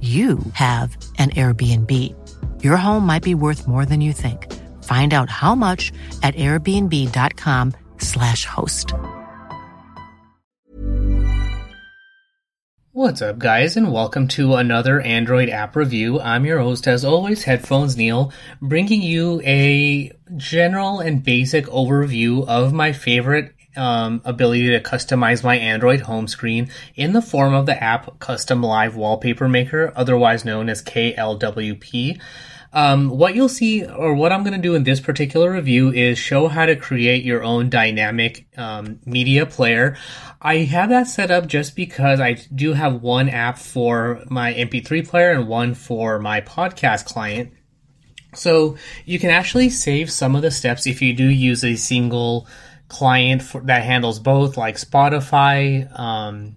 you have an Airbnb. Your home might be worth more than you think. Find out how much at airbnb.com/slash host. What's up, guys, and welcome to another Android app review. I'm your host, as always, Headphones Neil, bringing you a general and basic overview of my favorite um, ability to customize my Android home screen in the form of the app Kustom Live Wallpaper Maker, otherwise known as KLWP. Um, what you'll see, or what I'm going to do in this particular review, is show how to create your own dynamic um, media player. I have that set up just because I do have one app for my MP3 player and one for my podcast client. So you can actually save some of the steps if you do use a single client for, that handles both, like Spotify. Um,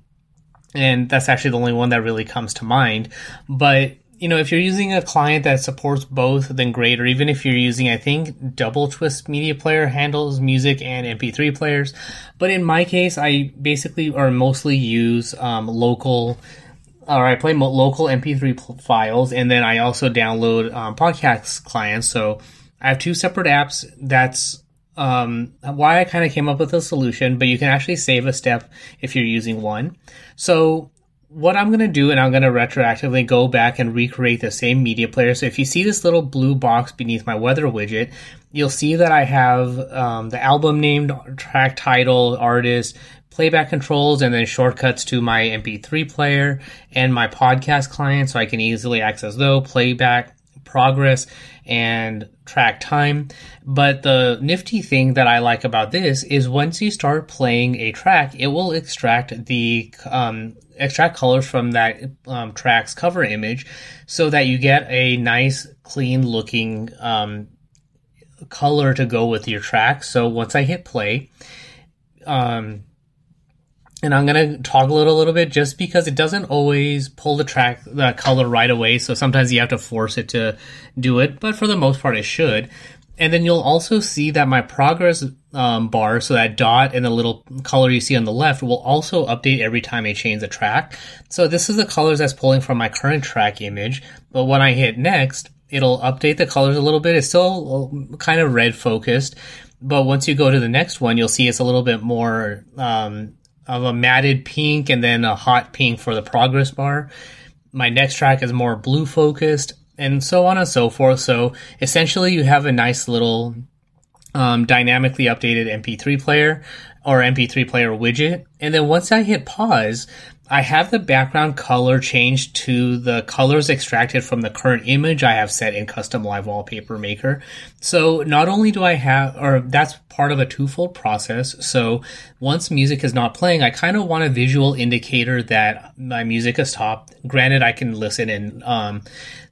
and that's actually the only one that really comes to mind. But you know, if you're using a client that supports both, then great. Or even if you're using, I think doubleTwist Media Player handles music and MP3 players. But in my case, I basically or mostly use um, local. Or I play local MP3 files, and then I also download um, podcast clients. So I have two separate apps. That's um, why I kind of came up with a solution, but you can actually save a step if you're using one. So what I'm going to do, and I'm going to retroactively go back and recreate the same media player. So if you see this little blue box beneath my weather widget, you'll see that I have um, the album named, track title, artist, playback controls, and then shortcuts to my MP3 player and my podcast client, so I can easily access those, playback, progress, and track time. But the nifty thing that I like about this is once you start playing a track, it will extract the um, extract colors from that um, track's cover image, so that you get a nice, clean looking um, color to go with your track. So once I hit play, um, and I'm gonna toggle it a little bit just because it doesn't always pull the track the color right away. So sometimes you have to force it to do it, but for the most part, it should. And then you'll also see that my progress um, bar, so that dot and the little color you see on the left, will also update every time I change the track. So this is the colors that's pulling from my current track image. But when I hit next, it'll update the colors a little bit. It's still kind of red focused, but once you go to the next one, you'll see it's a little bit more um, of a matted pink and then a hot pink for the progress bar. My next track is more blue focused and so on and so forth. So essentially you have a nice little um, dynamically updated MP3 player or MP3 player widget. And then once I hit pause, I have the background color changed to the colors extracted from the current image I have set in Kustom Live Wallpaper Maker. So not only do I have, or that's part of a twofold process. So once music is not playing, I kind of want a visual indicator that my music has stopped. Granted, I can listen and um,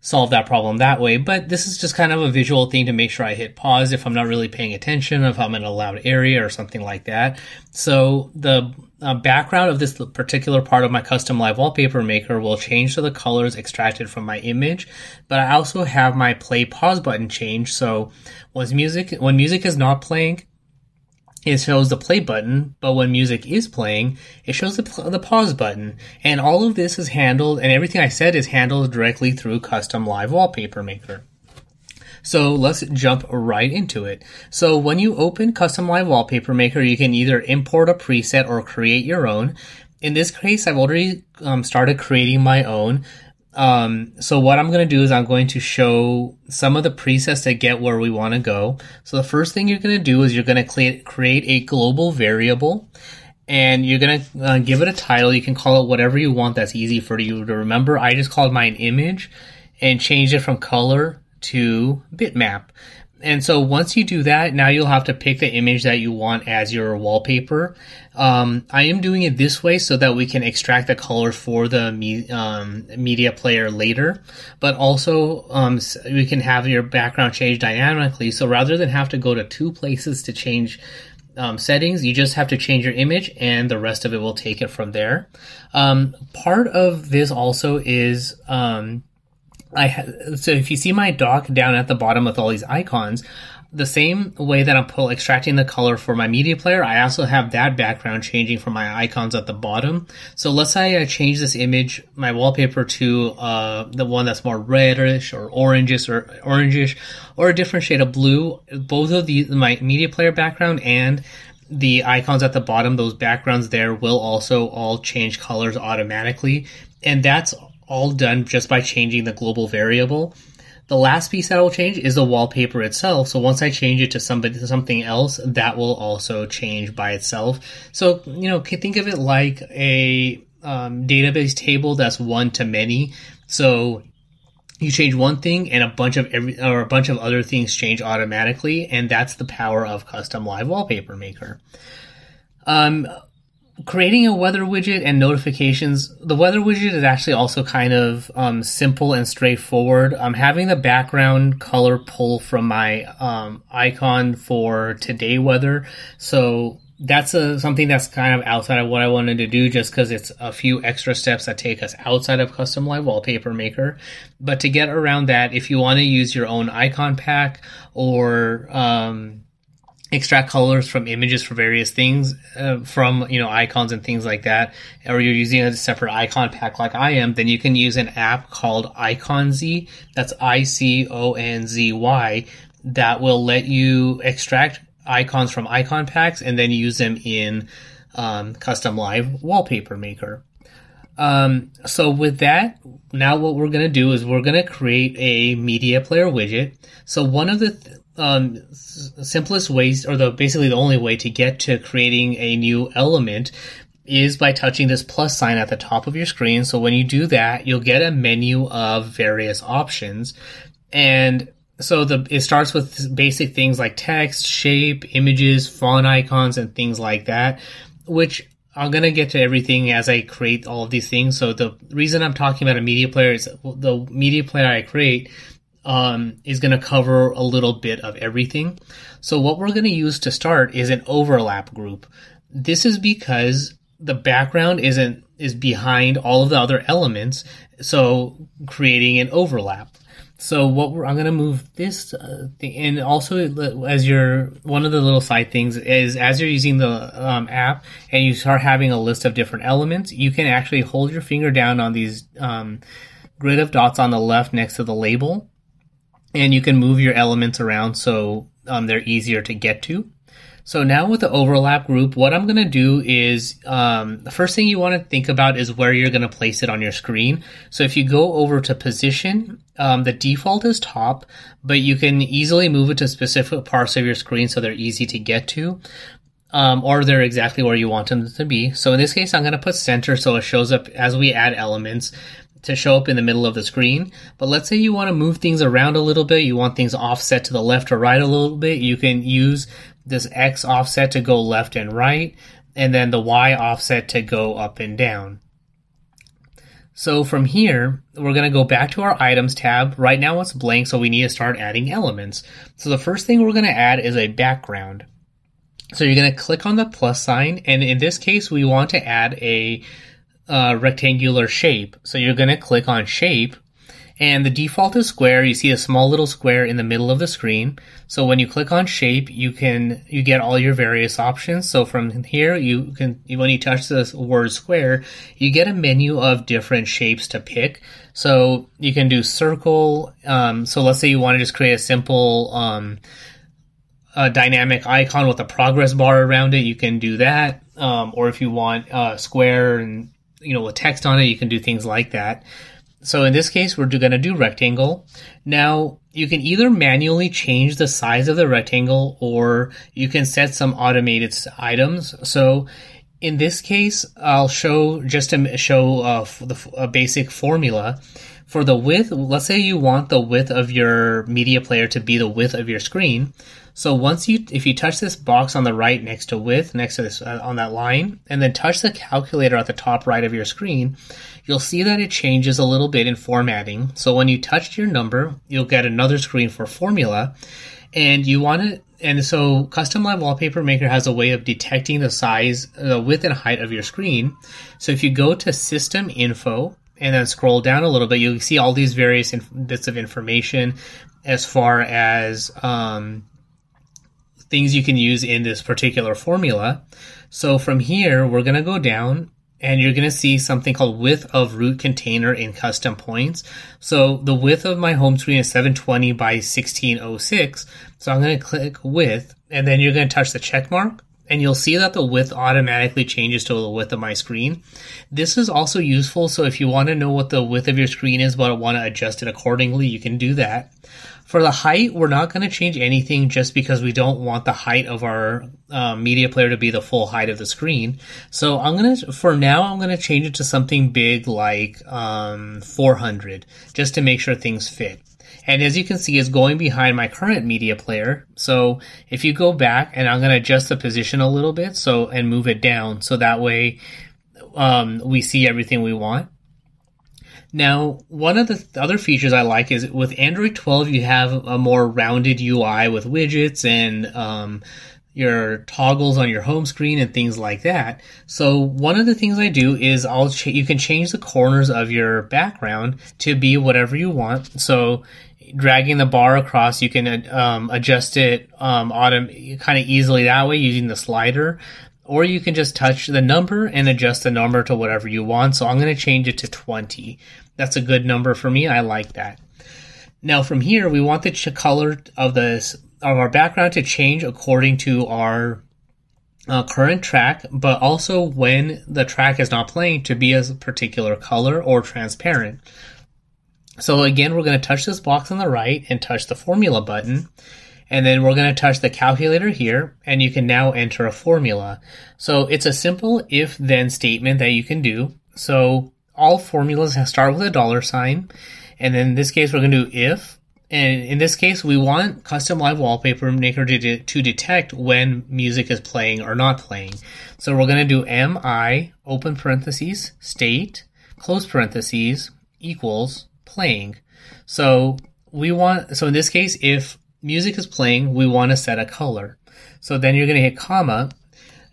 solve that problem that way, but this is just kind of a visual thing to make sure I hit pause if I'm not really paying attention, if I'm in a loud area or something like that. So the uh, background of this particular part of my Kustom live wallpaper maker will change to the colors extracted from my image, but I also have my play pause button change. So when music when music is not playing, it shows the play button, but when music is playing, it shows the, the pause button. And all of this is handled, and everything I said is handled directly through Kustom live wallpaper maker. So let's jump right into it. So when you open Kustom Live Wallpaper Maker, you can either import a preset or create your own. In this case, I've already um, started creating my own. Um, so what I'm going to do is I'm going to show some of the presets that get where we want to go. So the first thing you're going to do is you're going to create a global variable and you're going to uh, give it a title. You can call it whatever you want that's easy for you to remember. I just called mine image and changed it from color to bitmap. And so once you do that, now you'll have to pick the image that you want as your wallpaper. Um, I am doing it this way so that we can extract the color for the me- um, media player later, but also um, we can have your background change dynamically. So rather than have to go to two places to change um, settings, you just have to change your image and the rest of it will take it from there. Um, part of this also is um, I ha- so if you see my dock down at the bottom with all these icons, the same way that I'm pull, extracting the color for my media player, I also have that background changing for my icons at the bottom. So let's say I change this image, my wallpaper to uh, the one that's more reddish or orangish or orangish or a different shade of blue. Both of these, my media player background and the icons at the bottom, those backgrounds there will also all change colors automatically. And that's all done just by changing the global variable. The last piece that will change is the wallpaper itself. So once I change it to somebody something else, that will also change by itself. So you know, think of it like a um, database table that's one to many. So you change one thing and a bunch of every or a bunch of other things change automatically, and that's the power of Kustom live wallpaper maker. Um, creating a weather widget and notifications the weather widget is actually also kind of um, simple and straightforward. I'm having the background color pull from my um, icon for today weather. So that's a, something that's kind of outside of what i wanted to do just because it's a few extra steps that take us outside of Kustom live wallpaper maker. But to get around that if you want to use your own icon pack or um, extract colors from images for various things uh, from you know icons and things like that. Or you're using a separate icon pack like i am then you can use an app called iconzy that's i-c-o-n-z-y that will let you extract icons from icon packs and then use them in um, Kustom live wallpaper maker. Um, so with that, now what we're going to do is we're going to create a media player widget. So one of the th- um, simplest ways, or the basically the only way to get to creating a new element is by touching this plus sign at the top of your screen. So when you do that, you'll get a menu of various options. And so the it starts with basic things like text, shape, images, font icons, and things like that, which I'm gonna get to everything as I create all of these things. So the reason I'm talking about a media player is the media player I create um, is going to cover a little bit of everything. So what we're going to use to start is an overlap group. This is because the background isn't is behind all of the other elements, so creating an overlap. So what we're I'm going to move this uh, thing, and also as you're one of the little side things is as you're using the um, app and you start having a list of different elements, you can actually hold your finger down on these um, grid of dots on the left next to the label, and you can move your elements around so um, they're easier to get to. So now with the overlap group, what I'm going to do is um, the first thing you want to think about is where you're going to place it on your screen. So if you go over to position, um, the default is top, but you can easily move it to specific parts of your screen so they're easy to get to. Um, or they're exactly where you want them to be. So in this case, I'm going to put center so it shows up as we add elements to show up in the middle of the screen. But let's say you want to move things around a little bit, you want things offset to the left or right a little bit, you can use this X offset to go left and right, and then the Y offset to go up and down. So from here, we're going to go back to our items tab. Right now it's blank, so we need to start adding elements. So the first thing we're going to add is a background. So you're going to click on the plus sign, and in this case, we want to add a uh, rectangular shape. So you're going to click on shape and the default is square. You see a small little square in the middle of the screen. So when you click on shape, you can, you get all your various options. So from here, you can, when you touch the word square, you get a menu of different shapes to pick. So you can do circle. Um, so let's say you want to just create a simple, um, a dynamic icon with a progress bar around it, you can do that. Um, or if you want uh, square and you know, with text on it, you can do things like that. So in this case, we're going to do rectangle. Now you can either manually change the size of the rectangle or you can set some automated items. So in this case, I'll show just to show uh, the, a basic formula for the width. Let's say you want the width of your media player to be the width of your screen. So once you, if you touch this box on the right next to width, next to this uh, on that line, and then touch the calculator at the top right of your screen, you'll see that it changes a little bit in formatting. So when you touch your number, you'll get another screen for formula, and you want to. And so Kustom Live Wallpaper Maker has a way of detecting the size, the width and height of your screen. So if you go to System Info and then scroll down a little bit, you'll see all these various inf- bits of information as far as um, things you can use in this particular formula. So from here, we're going to go down and you're going to see something called width of root container in custom points. So the width of my home screen is 720 by 1606. So I'm going to click width and then you're going to touch the check mark and you'll see that the width automatically changes to the width of my screen. This is also useful. So if you want to know what the width of your screen is, but want to adjust it accordingly, you can do that. For the height, we're not going to change anything just because we don't want the height of our um, media player to be the full height of the screen. So I'm going to, for now, I'm going to change it to something big like um, 400 just to make sure things fit. And as you can see, it's going behind my current media player. So if you go back and I'm going to adjust the position a little bit so and move it down so that way um, we see everything we want. Now, one of the other features I like is with Android 12, you have a more rounded UI with widgets and um, your toggles on your home screen and things like that. So one of the things I do is I'll ch- you can change the corners of your background to be whatever you want. So dragging the bar across, you can um, adjust it um, autom- kind of easily that way using the slider or you can just touch the number and adjust the number to whatever you want. So I'm going to change it to 20. That's a good number for me. I like that. Now from here, we want the color of this of our background to change according to our uh, current track, but also when the track is not playing to be a particular color or transparent. So again, we're going to touch this box on the right and touch the formula button. And then we're going to touch the calculator here and you can now enter a formula. So it's a simple if then statement that you can do. So all formulas start with a dollar sign. And then in this case, we're going to do if. And in this case, we want Kustom live wallpaper maker to, de- to detect when music is playing or not playing. So we're going to do mi open parentheses state close parentheses equals playing. So we want, so in this case, if music is playing, we want to set a color. So then you're going to hit comma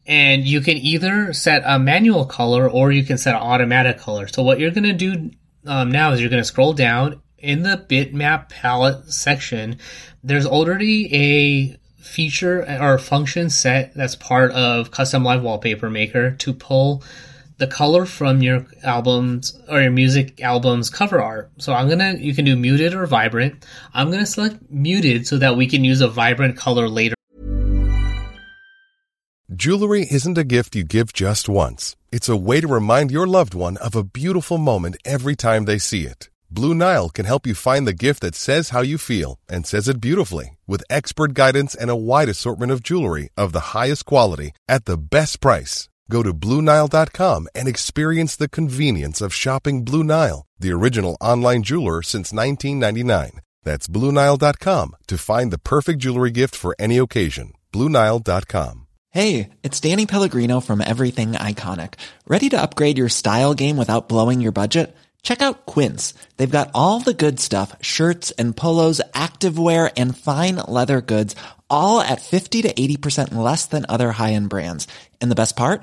and you can either set a manual color or you can set an automatic color. So what you're going to do um, now is you're going to scroll down in the bitmap palette section. There's already a feature or function set that's part of Kustom live wallpaper maker to pull the color from your albums or your music album's cover art. So I'm gonna, you can do muted or vibrant. I'm gonna select muted so that we can use a vibrant color later. Jewelry isn't a gift you give just once. It's a way to remind your loved one of a beautiful moment every time they see it. Blue Nile can help you find the gift that says how you feel and says it beautifully with expert guidance and a wide assortment of jewelry of the highest quality at the best price. Go to BlueNile.com and experience the convenience of shopping Blue Nile, the original online jeweler since 1999. That's BlueNile.com to find the perfect jewelry gift for any occasion. BlueNile.com. Hey, it's Danny Pellegrino from Everything Iconic. Ready to upgrade your style game without blowing your budget? Check out Quince. They've got all the good stuff shirts and polos, activewear, and fine leather goods, all at 50 to 80% less than other high end brands. And the best part?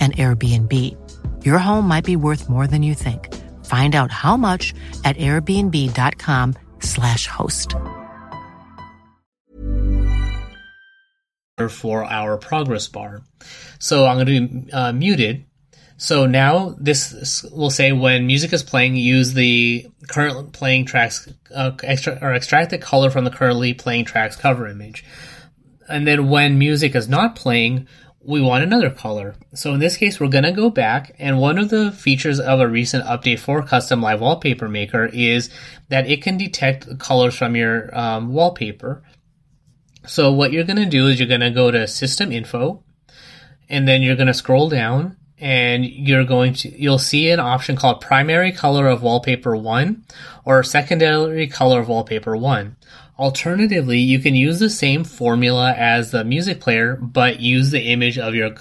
an Airbnb. Your home might be worth more than you think. Find out how much at airbnb.com/slash host. For our progress bar. So I'm going to be uh, muted. So now this will say when music is playing, use the current playing tracks, uh, extra, or extract the color from the currently playing track's cover image. And then when music is not playing, we want another color. So in this case, we're going to go back and one of the features of a recent update for Kustom Live Wallpaper Maker is that it can detect colors from your um, wallpaper. So what you're going to do is you're going to go to System Info and then you're going to scroll down and you're going to you'll see an option called primary color of wallpaper 1 or secondary color of wallpaper 1 Alternatively, you can use the same formula as the music player, but use the image of your,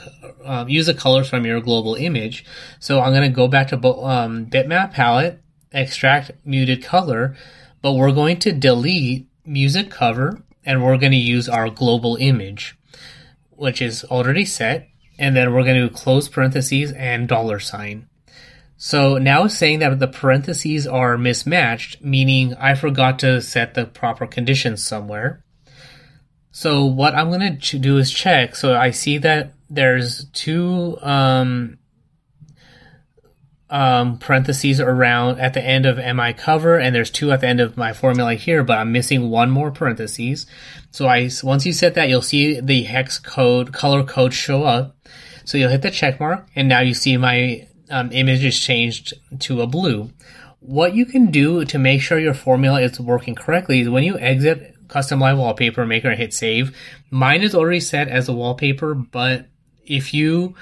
um, use the colors from your global image. So I'm going to go back to um, bitmap palette, extract muted color, but we're going to delete music cover and we're going to use our global image, which is already set. And then we're going to close parentheses and dollar sign. So now saying that the parentheses are mismatched, meaning I forgot to set the proper conditions somewhere. So what I'm going to do is check. So I see that there's two um, um, parentheses around at the end of mi cover, and there's two at the end of my formula here, but I'm missing one more parentheses. So I once you set that, you'll see the hex code color code show up. So you'll hit the check mark, and now you see my um, image is changed to a blue. What you can do to make sure your formula is working correctly is when you exit Kustom Live Wallpaper Maker and hit save, mine is already set as a wallpaper, but if you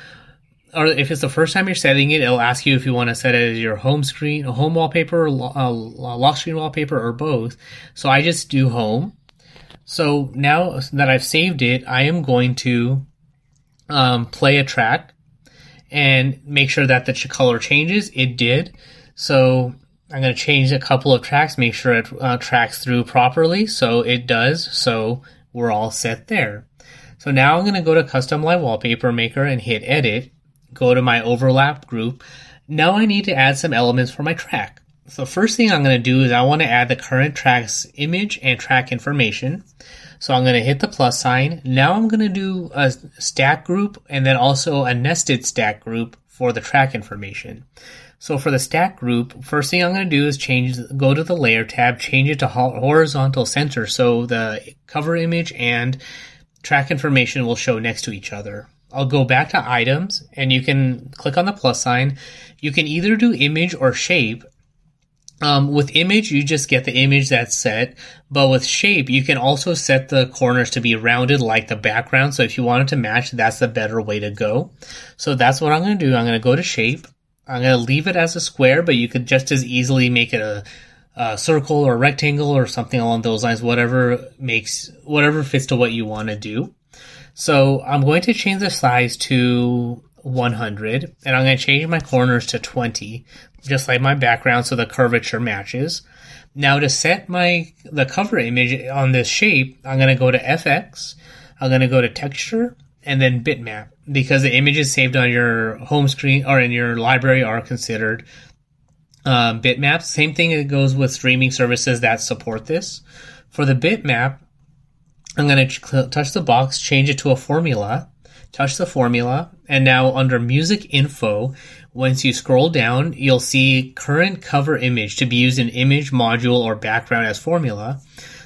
or if it's the first time you're setting it, it'll ask you if you want to set it as your home screen, home wallpaper, uh, lock screen wallpaper, or both. So I just do home. So now that I've saved it, I am going to um, play a track and make sure that the color changes. It did. So I'm going to change a couple of tracks, make sure it uh, tracks through properly. So it does. So we're all set there. So now I'm going to go to Kustom Live Wallpaper Maker and hit Edit. Go to my overlap group. Now I need to add some elements for my track. So first thing I'm going to do is I want to add the current track's image and track information. So I'm going to hit the plus sign. Now I'm going to do a stack group and then also a nested stack group for the track information. So for the stack group, first thing I'm going to do is change, go to the layer tab, change it to horizontal center so the cover image and track information will show next to each other. I'll go back to items and you can click on the plus sign. You can either do image or shape um, with image, you just get the image that's set, but with shape, you can also set the corners to be rounded like the background. So if you want it to match, that's the better way to go. So that's what I'm going to do. I'm going to go to shape. I'm going to leave it as a square, but you could just as easily make it a, a circle or a rectangle or something along those lines, whatever makes, whatever fits to what you want to do. So I'm going to change the size to 100 and I'm going to change my corners to 20 just like my background so the curvature matches. Now to set my the cover image on this shape, I'm going to go to FX, I'm going to go to texture and then bitmap because the images saved on your home screen or in your library are considered um, bitmaps. Same thing it goes with streaming services that support this. For the bitmap, I'm going to touch the box, change it to a formula, touch the formula, and now under music info, once you scroll down, you'll see current cover image to be used in image, module, or background as formula.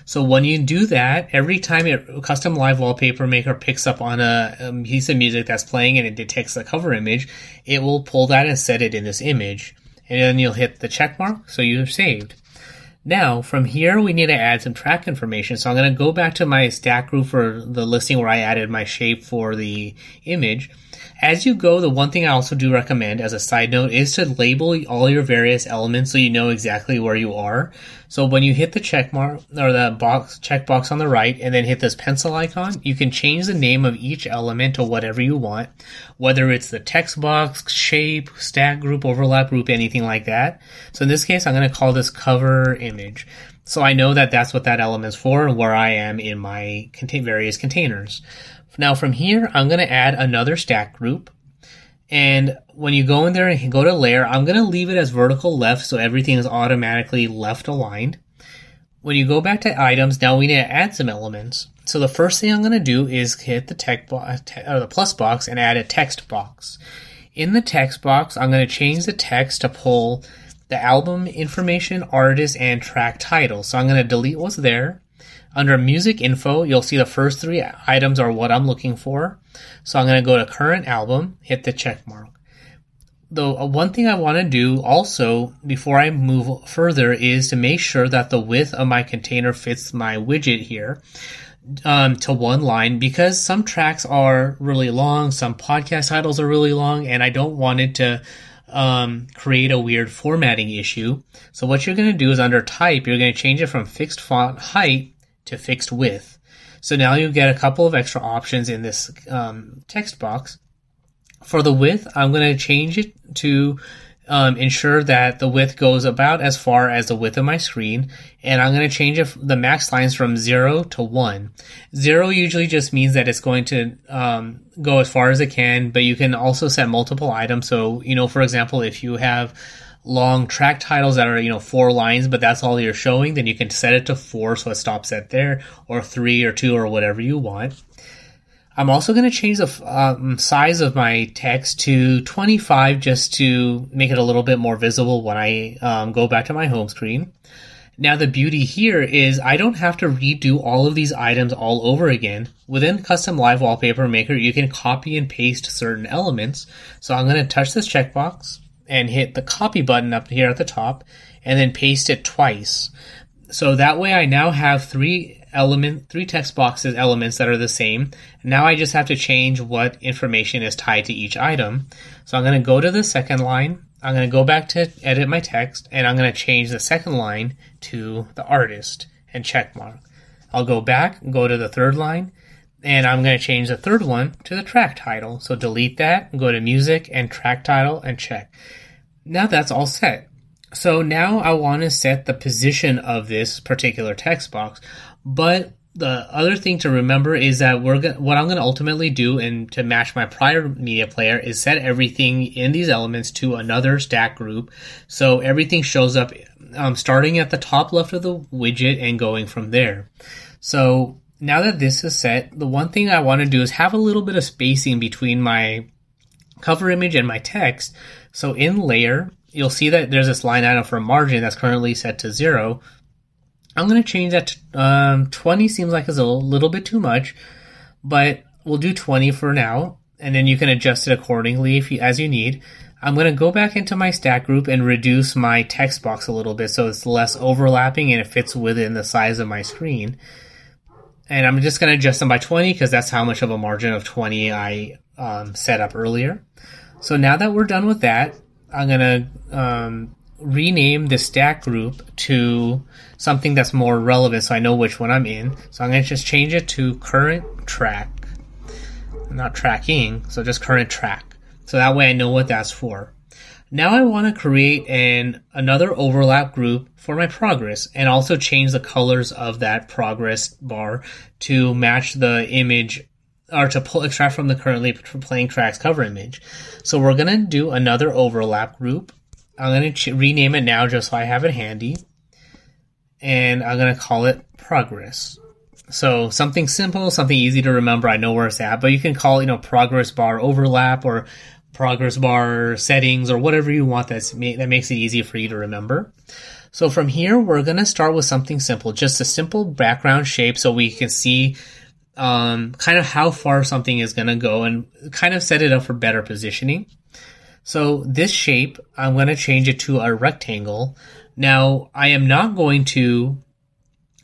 So when you do that, every time a Kustom live wallpaper maker picks up on a, a, piece of music that's playing and it detects the cover image, it will pull that and set it in this image. and then you'll hit the check mark so you're saved. Now, from here, we need to add some track information. So I'm going to go back to my stack group for the listing where I added my shape for the image. As you go, the one thing I also do recommend as a side note is to label all your various elements so you know exactly where you are. So when you hit the check mark or the box checkbox on the right and then hit this pencil icon, you can change the name of each element to whatever you want, whether it's the text box, shape, stack group, overlap group, anything like that. So in this case, I'm going to call this cover image. So I know that that's what that element's for and where I am in my various containers. Now from here, I'm going to add another stack group. And when you go in there and go to layer, I'm going to leave it as vertical left so everything is automatically left aligned. When you go back to items, now we need to add some elements. So the first thing I'm going to do is hit the text bo- or the plus box and add a text box. In the text box, I'm going to change the text to pull the album information, artist, and track title. So I'm going to delete what's there under music info, you'll see the first three items are what I'm looking for. So I'm going to go to current album, hit the check mark. The uh, one thing I want to do also before I move further is to make sure that the width of my container fits my widget here um, to one line because some tracks are really long, some podcast titles are really long, and I don't want it to um, create a weird formatting issue. So what you're going to do is under type, you're going to change it from fixed font height to fixed width. So now you get a couple of extra options in this um, text box. For the width, I'm going to change it to um, ensure that the width goes about as far as the width of my screen. And I'm going to change the max lines from 0 to 1. 0 usually just means that it's going to um, go as far as it can, but you can also set multiple items. So, you know, for example, if you have long track titles that are you know four lines but that's all you're showing then you can set it to four so it stops at there or three or two or whatever you want i'm also going to change the um, size of my text to 25 just to make it a little bit more visible when i um, go back to my home screen now the beauty here is I don't have to redo all of these items all over again. Within Kustom Live Wallpaper Maker, you can copy and paste certain elements. So I'm going to touch this checkbox and hit the copy button up here at the top and then paste it twice. So that way I now have three element, three text boxes elements that are the same. Now I just have to change what information is tied to each item. So I'm going to go to the second line. I'm going to go back to edit my text and I'm going to change the second line to the artist and check mark. I'll go back, go to the third line, and I'm going to change the third one to the track title. So delete that, go to music and track title and check. Now that's all set. So now I want to set the position of this particular text box. But the other thing to remember is that we're go- what I'm going to ultimately do and to match my prior media player is set everything in these elements to another stack group. So everything shows up um, starting at the top left of the widget and going from there. So now that this is set, the one thing I want to do is have a little bit of spacing between my cover image and my text. So in layer, you'll see that there's this line item for margin that's currently set to zero. I'm going to change that to um, 20 seems like it's a little bit too much, but we'll do 20 for now, and then you can adjust it accordingly if you, as you need. I'm going to go back into my stack group and reduce my text box a little bit so it's less overlapping and it fits within the size of my screen. And I'm just going to adjust them by 20 because that's how much of a margin of 20 I um, set up earlier. So now that we're done with that, I'm going to um, rename the stack group to something that's more relevant so I know which one I'm in. So I'm going to just change it to current track. Not tracking, so just current track. So that way I know what that's for. Now I want to create an another overlap group for my progress and also change the colors of that progress bar to match the image or to pull extract from the currently playing tracks cover image. So we're to do another overlap group. I'm to ch- rename it now just so I have it handy. And I'm to call it progress. So something simple, something easy to remember. I know where it's at, but you can call it, you know, progress bar overlap or progress bar settings or whatever you want that's ma- that makes it easy for you to remember. So from here, we're to start with something simple, just a simple background shape so we can see um, kind of how far something is going to go and kind of set it up for better positioning. So this shape, I'm going to change it to a rectangle. Now, I am not going to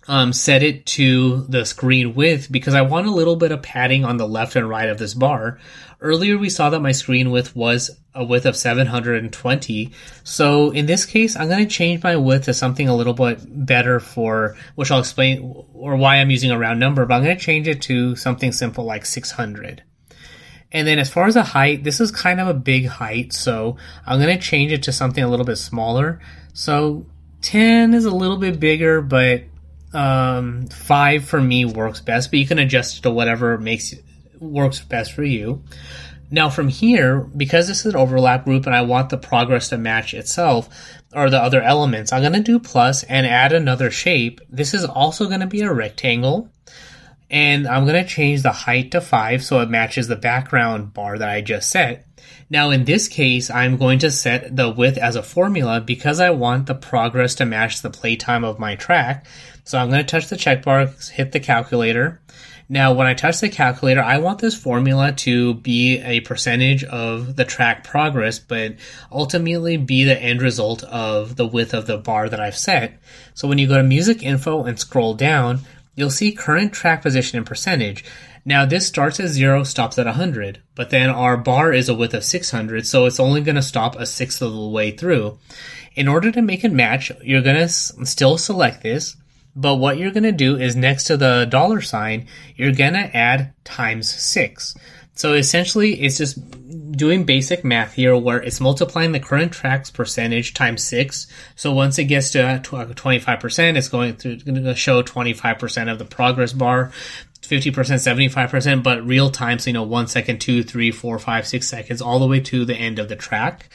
um, set it to the screen width because I want a little bit of padding on the left and right of this bar. Earlier we saw that my screen width was a width of 720. So in this case, I'm going to change my width to something a little bit better for, which I'll explain, or why I'm using a round number, but I'm going to change it to something simple like 600. And then as far as the height, this is kind of a big height, so I'm going to change it to something a little bit smaller. So 10 is a little bit bigger, but um, 5 for me works best, but you can adjust it to whatever makes works best for you. Now from here, because this is an overlap group and I want the progress to match itself or the other elements, I'm going to do plus and add another shape. This is also going to be a rectangle. And I'm going to change the height to 5 so it matches the background bar that I just set. Now in this case, I'm going to set the width as a formula because I want the progress to match the playtime of my track. So I'm going to touch the checkbox, hit the calculator, now, when I touch the calculator, I want this formula to be a percentage of the track progress, but ultimately be the end result of the width of the bar that I've set. So when you go to music info and scroll down, you'll see current track position and percentage. Now this starts at zero, stops at 100, but then our bar is a width of 600, so it's only going to stop a sixth of the way through. In order to make it match, you're going to s- still select this, but what you're going to do is next to the dollar sign, you're going to add times six. So essentially, it's just doing basic math here where it's multiplying the current tracks percentage times six. So once it gets to 25%, it's going to show 25% of the progress bar. 50%, 75%, but real time, so you know, one second, two, three, four, five, six seconds, all the way to the end of the track.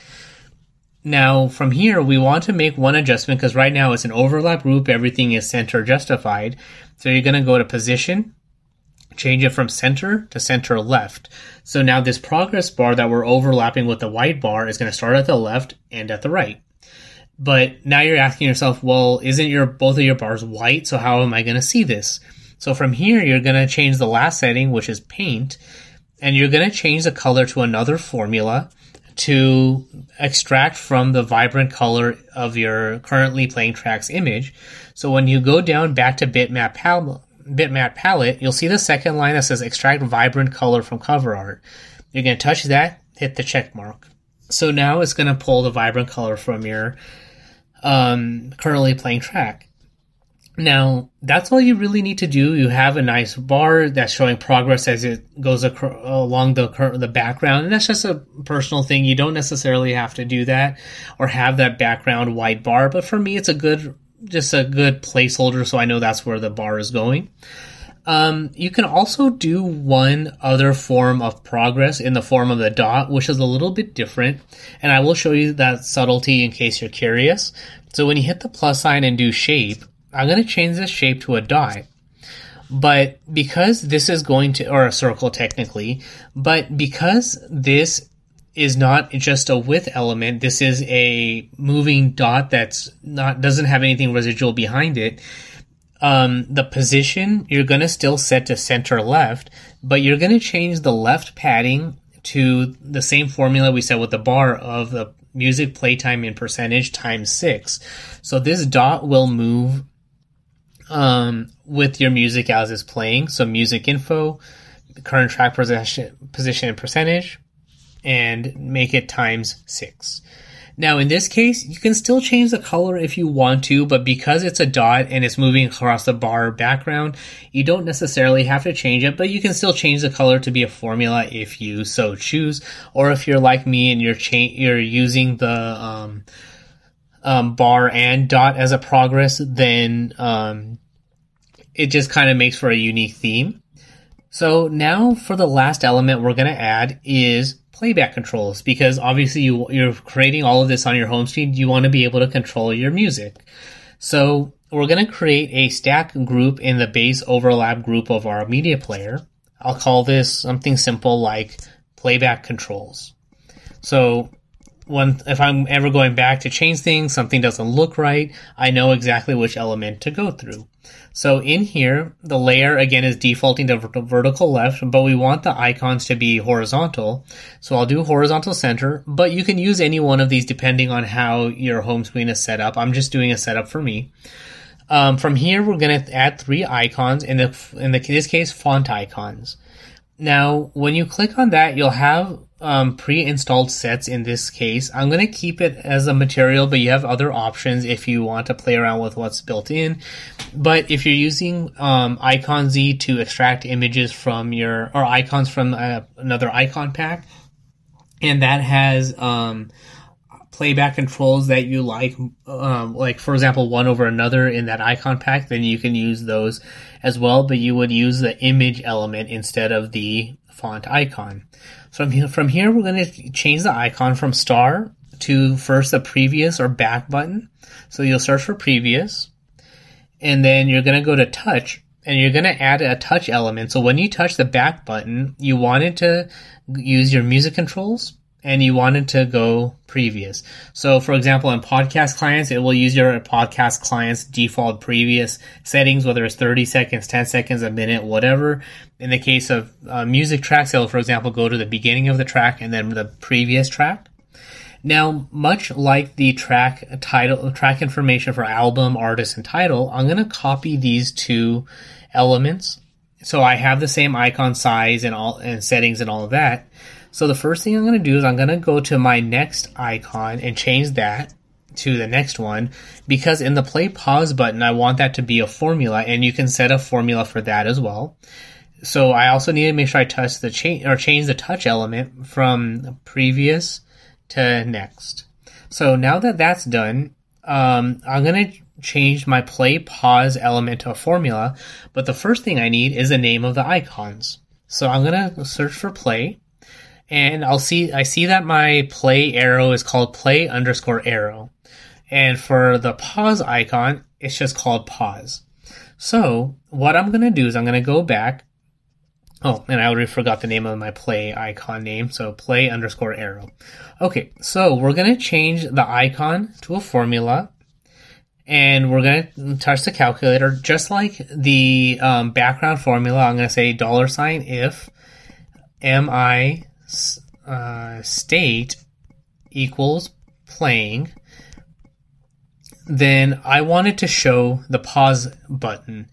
Now, from here, we want to make one adjustment because right now it's an overlap group. Everything is center justified. So you're going to go to position, change it from center to center left. So now this progress bar that we're overlapping with the white bar is going to start at the left and at the right. But now you're asking yourself, well, isn't your both of your bars white? So how am I going to see this? So from here, you're going to change the last setting, which is paint, and you're going to change the color to another formula to extract from the vibrant color of your currently playing track's image. So when you go down back to bitmap palette, bitmap palette, you'll see the second line that says extract vibrant color from cover art. You're going to touch that, hit the check mark. So now it's going to pull the vibrant color from your um, currently playing track. Now, that's all you really need to do. You have a nice bar that's showing progress as it goes ac- along the the background, and that's just a personal thing. You don't necessarily have to do that or have that background white bar, but for me, it's a good just a good placeholder, so I know that's where the bar is going. Um, you can also do one other form of progress in the form of the dot, which is a little bit different, and I will show you that subtlety in case you're curious. So when you hit the plus sign and do shape, I'm going to change this shape to a dot. But because this is going to, or a circle technically, but because this is not just a width element, this is a moving dot that's not, doesn't have anything residual behind it. Um, the position you're going to still set to center left, but you're going to change the left padding to the same formula we said with the bar of the music playtime in percentage times six. So this dot will move um, with your music as it's playing. So music info, current track position, position and percentage, and make it times six. Now in this case, you can still change the color if you want to, but because it's a dot and it's moving across the bar background, you don't necessarily have to change it, but you can still change the color to be a formula if you so choose, or if you're like me and you're cha- you're using the um, um, bar and dot as a progress, then um, it just kind of makes for a unique theme. So now for the last element we're going to add is playback controls because obviously you, you're creating all of this on your home screen. You want to be able to control your music. So we're going to create a stack group in the base overlap group of our media player. I'll call this something simple like playback controls. So when if I'm ever going back to change things, something doesn't look right, I know exactly which element to go through. So in here, the layer again is defaulting to vertical left, but we want the icons to be horizontal. So I'll do horizontal center, but you can use any one of these depending on how your home screen is set up. I'm just doing a setup for me. Um, from here, we're going to add three icons. In, the, in, the, in this case, font icons. Now, when you click on that, you'll have um, pre-installed sets in this case. I'm going to keep it as a material, but you have other options if you want to play around with what's built in. But if you're using um, IconZ to extract images from your, or icons from uh, another icon pack, and that has um, playback controls that you like, um, like for example, one over another in that icon pack, then you can use those as well, but you would use the image element instead of the font icon. So from here, from here we're going to change the icon from star to first the previous or back button. So you'll search for previous, and then you're going to go to touch, and you're going to add a touch element. So when you touch the back button, you wanted to use your music controls and you wanted to go previous. So for example, in podcast clients, it will use your podcast client's default previous settings, whether it's 30 seconds, 10 seconds, a minute, whatever. In the case of uh, music tracks, it'll, for example, go to the beginning of the track and then the previous track. Now, much like the track title, track information for album, artist, and title, I'm going to copy these two elements. So I have the same icon size and all, and settings and all of that. So the first thing I'm going to do is I'm going to go to my next icon and change that to the next one because in the play pause button, I want that to be a formula and you can set a formula for that as well. So I also need to make sure I touch the change or change the touch element from previous to next. So now that that's done, um, I'm going to change my play pause element to a formula, but the first thing I need is the name of the icons. So I'm going to search for play and I'll see I see that my play arrow is called play underscore arrow. And for the pause icon, it's just called pause. So what I'm gonna do is I'm gonna go back. Oh, and I already forgot the name of my play icon name, so play underscore arrow. Okay, so we're gonna change the icon to a formula and we're gonna touch the calculator just like the um, background formula. I'm gonna say dollar sign if mi uh, state equals playing, then I wanted to show the pause button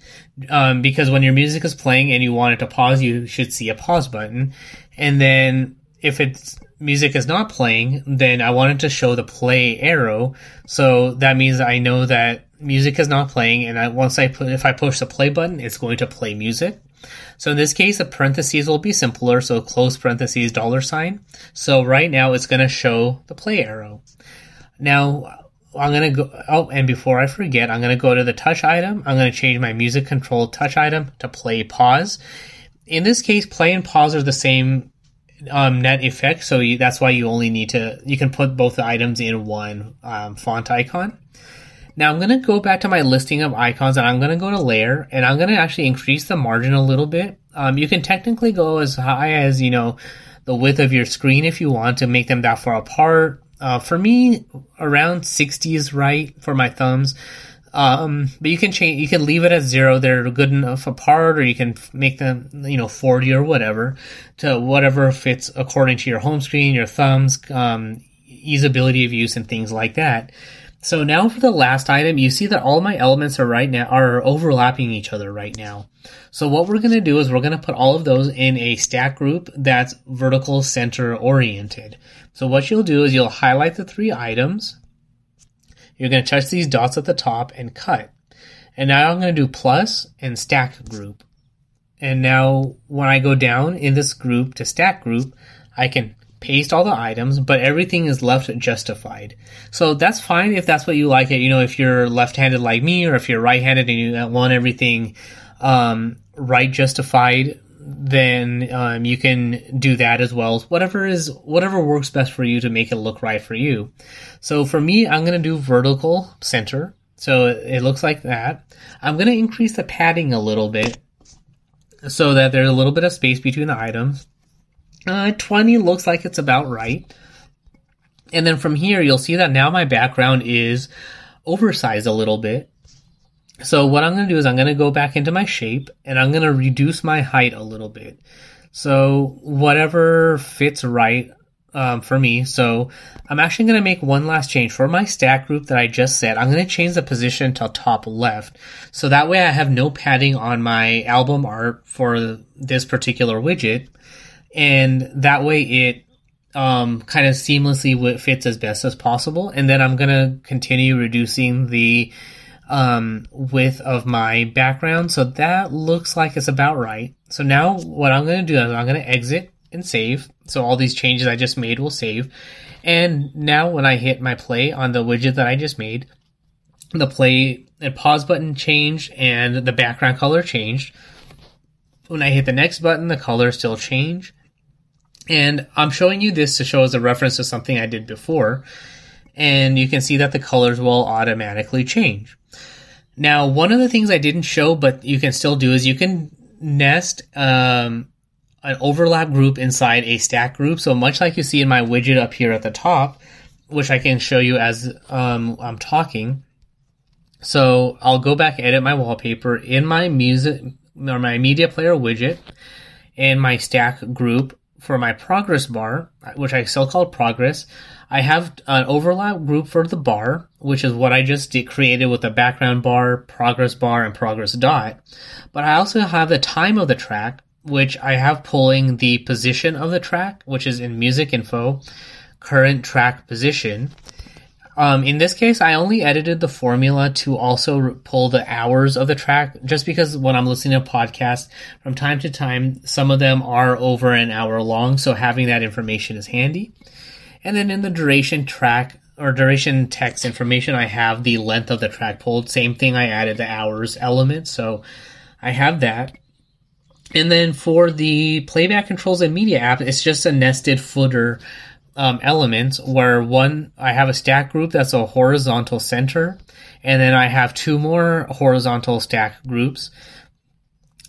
um, because when your music is playing and you want it to pause, you should see a pause button. And then if it's music is not playing, then I wanted to show the play arrow. So that means I know that music is not playing, and I, once I put if I push the play button, it's going to play music. So in this case, the parentheses will be simpler, so close parentheses dollar sign. So right now it's going to show the play arrow. Now I'm going to go, oh, and before I forget, I'm going to go to the touch item. I'm going to change my music control touch item to play pause. In this case, play and pause are the same um, net effect, so you, that's why you only need to, you can put both the items in one um, font icon. Now I'm going to go back to my listing of icons and I'm going to go to layer and I'm going to actually increase the margin a little bit. Um, you can technically go as high as, you know, the width of your screen if you want to make them that far apart. Uh, for me, around 60 is right for my thumbs. Um, but you can change, you can leave it at zero. They're good enough apart, or you can make them, you know, 40 or whatever to whatever fits according to your home screen, your thumbs, um, of use and things like that. So now for the last item, you see that all my elements are right now are overlapping each other right now. So what we're going to do is we're going to put all of those in a stack group that's vertical center oriented. So what you'll do is you'll highlight the three items. You're going to touch these dots at the top and cut. And now I'm going to do plus and stack group. And now when I go down in this group to stack group, I can paste all the items, but everything is left justified. So that's fine if that's what you like it. You know, if you're left-handed like me, or if you're right-handed and you want everything um, right justified, then um, you can do that as well. Whatever is whatever works best for you to make it look right for you. So for me, I'm gonna do vertical center. So it looks like that. I'm gonna increase the padding a little bit so that there's a little bit of space between the items. Uh, 20 looks like it's about right. And then from here, you'll see that now my background is oversized a little bit. So what I'm going to do is I'm going to go back into my shape and I'm going to reduce my height a little bit. So whatever fits right um, for me. So I'm actually going to make one last change for my stack group that I just set. I'm going to change the position to top left. So that way I have no padding on my album art for this particular widget. And that way it um, kind of seamlessly fits as best as possible. And then I'm going to continue reducing the um, width of my background. So that looks like it's about right. So now what I'm going to do is I'm going to exit and save. So all these changes I just made will save. And now when I hit my play on the widget that I just made, the play and pause button changed and the background color changed. When I hit the next button, the colors still change. And I'm showing you this to show as a reference to something I did before. And you can see that the colors will automatically change. Now, one of the things I didn't show, but you can still do is you can nest um, an overlap group inside a stack group. So much like you see in my widget up here at the top, which I can show you as um, I'm talking. So I'll go back edit my wallpaper in my music or my media player widget and my stack group for my progress bar, which I still call progress, I have an overlap group for the bar, which is what I just created with the background bar, progress bar, and progress dot. But I also have the time of the track, which I have pulling the position of the track, which is in music info, current track position. Um, in this case, I only edited the formula to also pull the hours of the track, just because when I'm listening to podcasts, from time to time, some of them are over an hour long, so having that information is handy. And then in the duration track or duration text information, I have the length of the track pulled. Same thing, I added the hours element, so I have that. And then for the playback controls and media app, it's just a nested footer um, elements where one I have a stack group that's a horizontal center, and then I have two more horizontal stack groups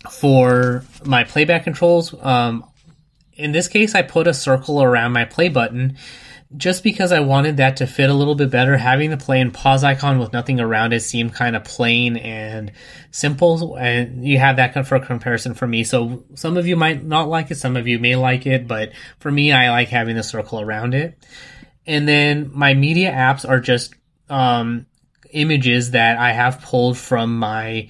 for my playback controls. Um, in this case, I put a circle around my play button just because I wanted that to fit a little bit better, having the play and pause icon with nothing around it seemed kind of plain and simple. And you have that for comparison for me. So some of you might not like it, some of you may like it, but for me, I like having the circle around it. And then my media apps are just um, images that I have pulled from my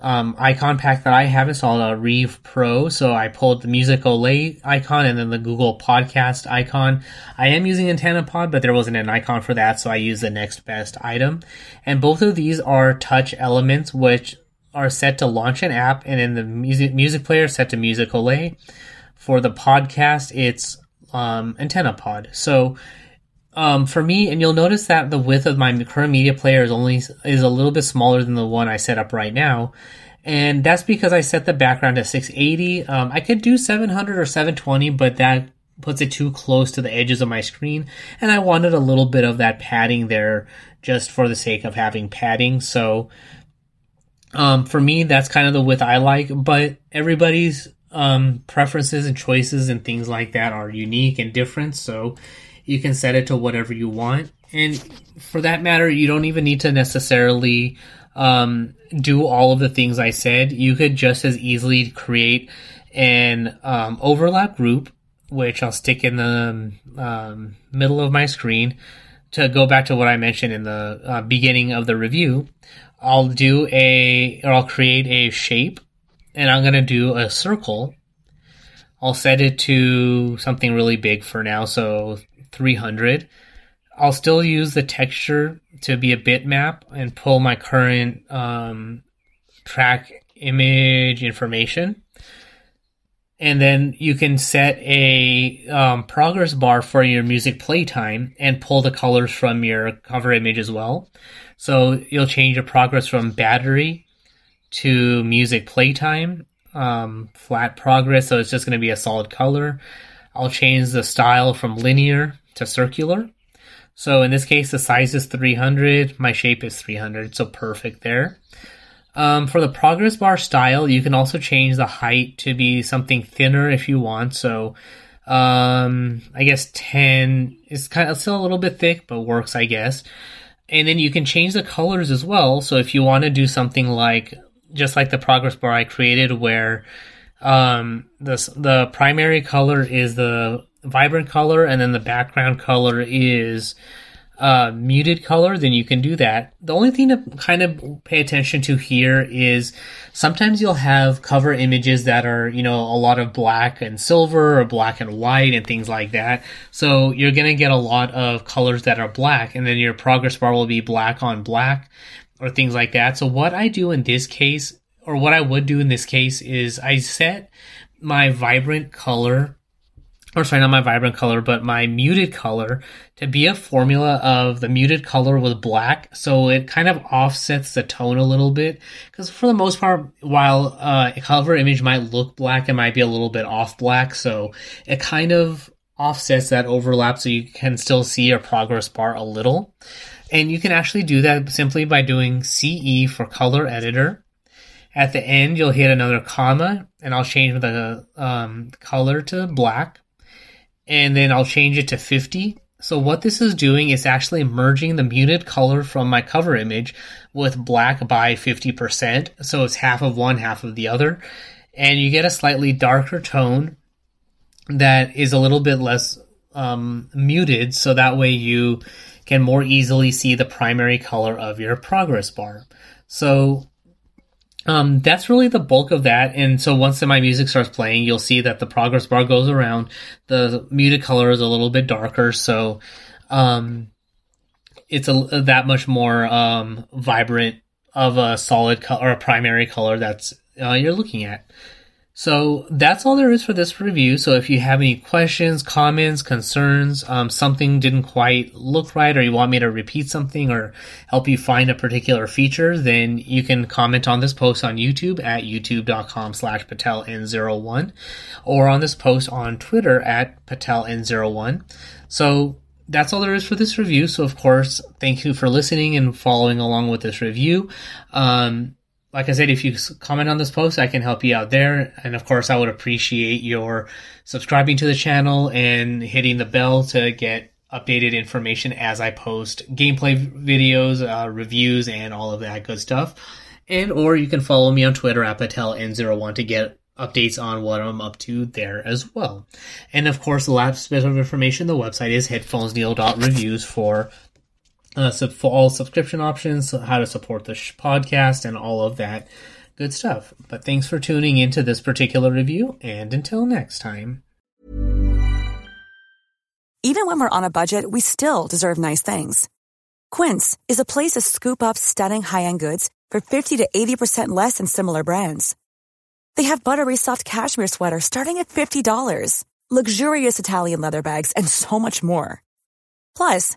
um, icon pack that I have installed, a Reev Pro. So I pulled the Musicolet icon and then the Google Podcast icon. I am using AntennaPod, but there wasn't an icon for that, so I used the next best item. And both of these are touch elements, which are set to launch an app, and in the music music player set to Musicolet. For the podcast, it's um, AntennaPod. So um, for me, and you'll notice that the width of my current media player is only is a little bit smaller than the one I set up right now, and that's because I set the background to 680. Um, I could do 700 or 720, but that puts it too close to the edges of my screen, and I wanted a little bit of that padding there just for the sake of having padding. So, um, for me, that's kind of the width I like, but everybody's um, preferences and choices and things like that are unique and different. So you can set it to whatever you want. And for that matter, you don't even need to necessarily um, do all of the things I said. You could just as easily create an um, overlap group, which I'll stick in the um, middle of my screen to go back to what I mentioned in the uh, beginning of the review. I'll do a, or I'll create a shape and I'm going to do a circle. I'll set it to something really big for now. So 300. I'll still use the texture to be a bitmap and pull my current um, track image information. And then you can set a um, progress bar for your music playtime and pull the colors from your cover image as well. So you'll change your progress from battery to music playtime, um, flat progress. So it's just going to be a solid color. I'll change the style from linear to circular. So in this case, the size is 300. My shape is 300. So perfect there. Um, for the progress bar style, you can also change the height to be something thinner if you want. So um, I guess 10 is kind of still a little bit thick, but works, I guess. And then you can change the colors as well. So if you want to do something like, just like the progress bar I created where, um, the, the primary color is the vibrant color and then the background color is, uh, muted color, then you can do that. The only thing to kind of pay attention to here is sometimes you'll have cover images that are, you know, a lot of black and silver or black and white and things like that. So you're going to get a lot of colors that are black and then your progress bar will be black on black or things like that. So what I do in this case, or what I would do in this case is I set my vibrant color or sorry, not my vibrant color, but my muted color to be a formula of the muted color with black. So it kind of offsets the tone a little bit. Because for the most part, while uh, a cover image might look black, it might be a little bit off black. So it kind of offsets that overlap so you can still see your progress bar a little. And you can actually do that simply by doing CE for color editor. At the end, you'll hit another comma and I'll change the um, color to black and then I'll change it to 50. So what this is doing is actually merging the muted color from my cover image with black by 50%. So it's half of one, half of the other. And you get a slightly darker tone that is a little bit less um, muted. So that way you can more easily see the primary color of your progress bar. So um, that's really the bulk of that. And so once my music starts playing, you'll see that the progress bar goes around. The muted color is a little bit darker, so um, it's a that much more um, vibrant of a solid color or a primary color that's uh, you're looking at. So that's all there is for this review. So if you have any questions, comments, concerns, um, something didn't quite look right, or you want me to repeat something or help you find a particular feature, then you can comment on this post on YouTube at youtube.com slash pateln01 or on this post on Twitter at pateln01. So that's all there is for this review. So of course, thank you for listening and following along with this review. Um, like I said, if you comment on this post, I can help you out there. And of course, I would appreciate your subscribing to the channel and hitting the bell to get updated information as I post gameplay videos, uh, reviews, and all of that good stuff. And or you can follow me on Twitter at PatelN01 to get updates on what I'm up to there as well. And of course, the last bit of information, the website is headphonesneil.reviews for uh, sub- for all subscription options, how to support the sh- podcast, and all of that good stuff. But thanks for tuning into this particular review, and until next time. Even when we're on a budget, we still deserve nice things. Quince is a place to scoop up stunning high end goods for 50 to 80% less than similar brands. They have buttery soft cashmere sweaters starting at $50, luxurious Italian leather bags, and so much more. Plus,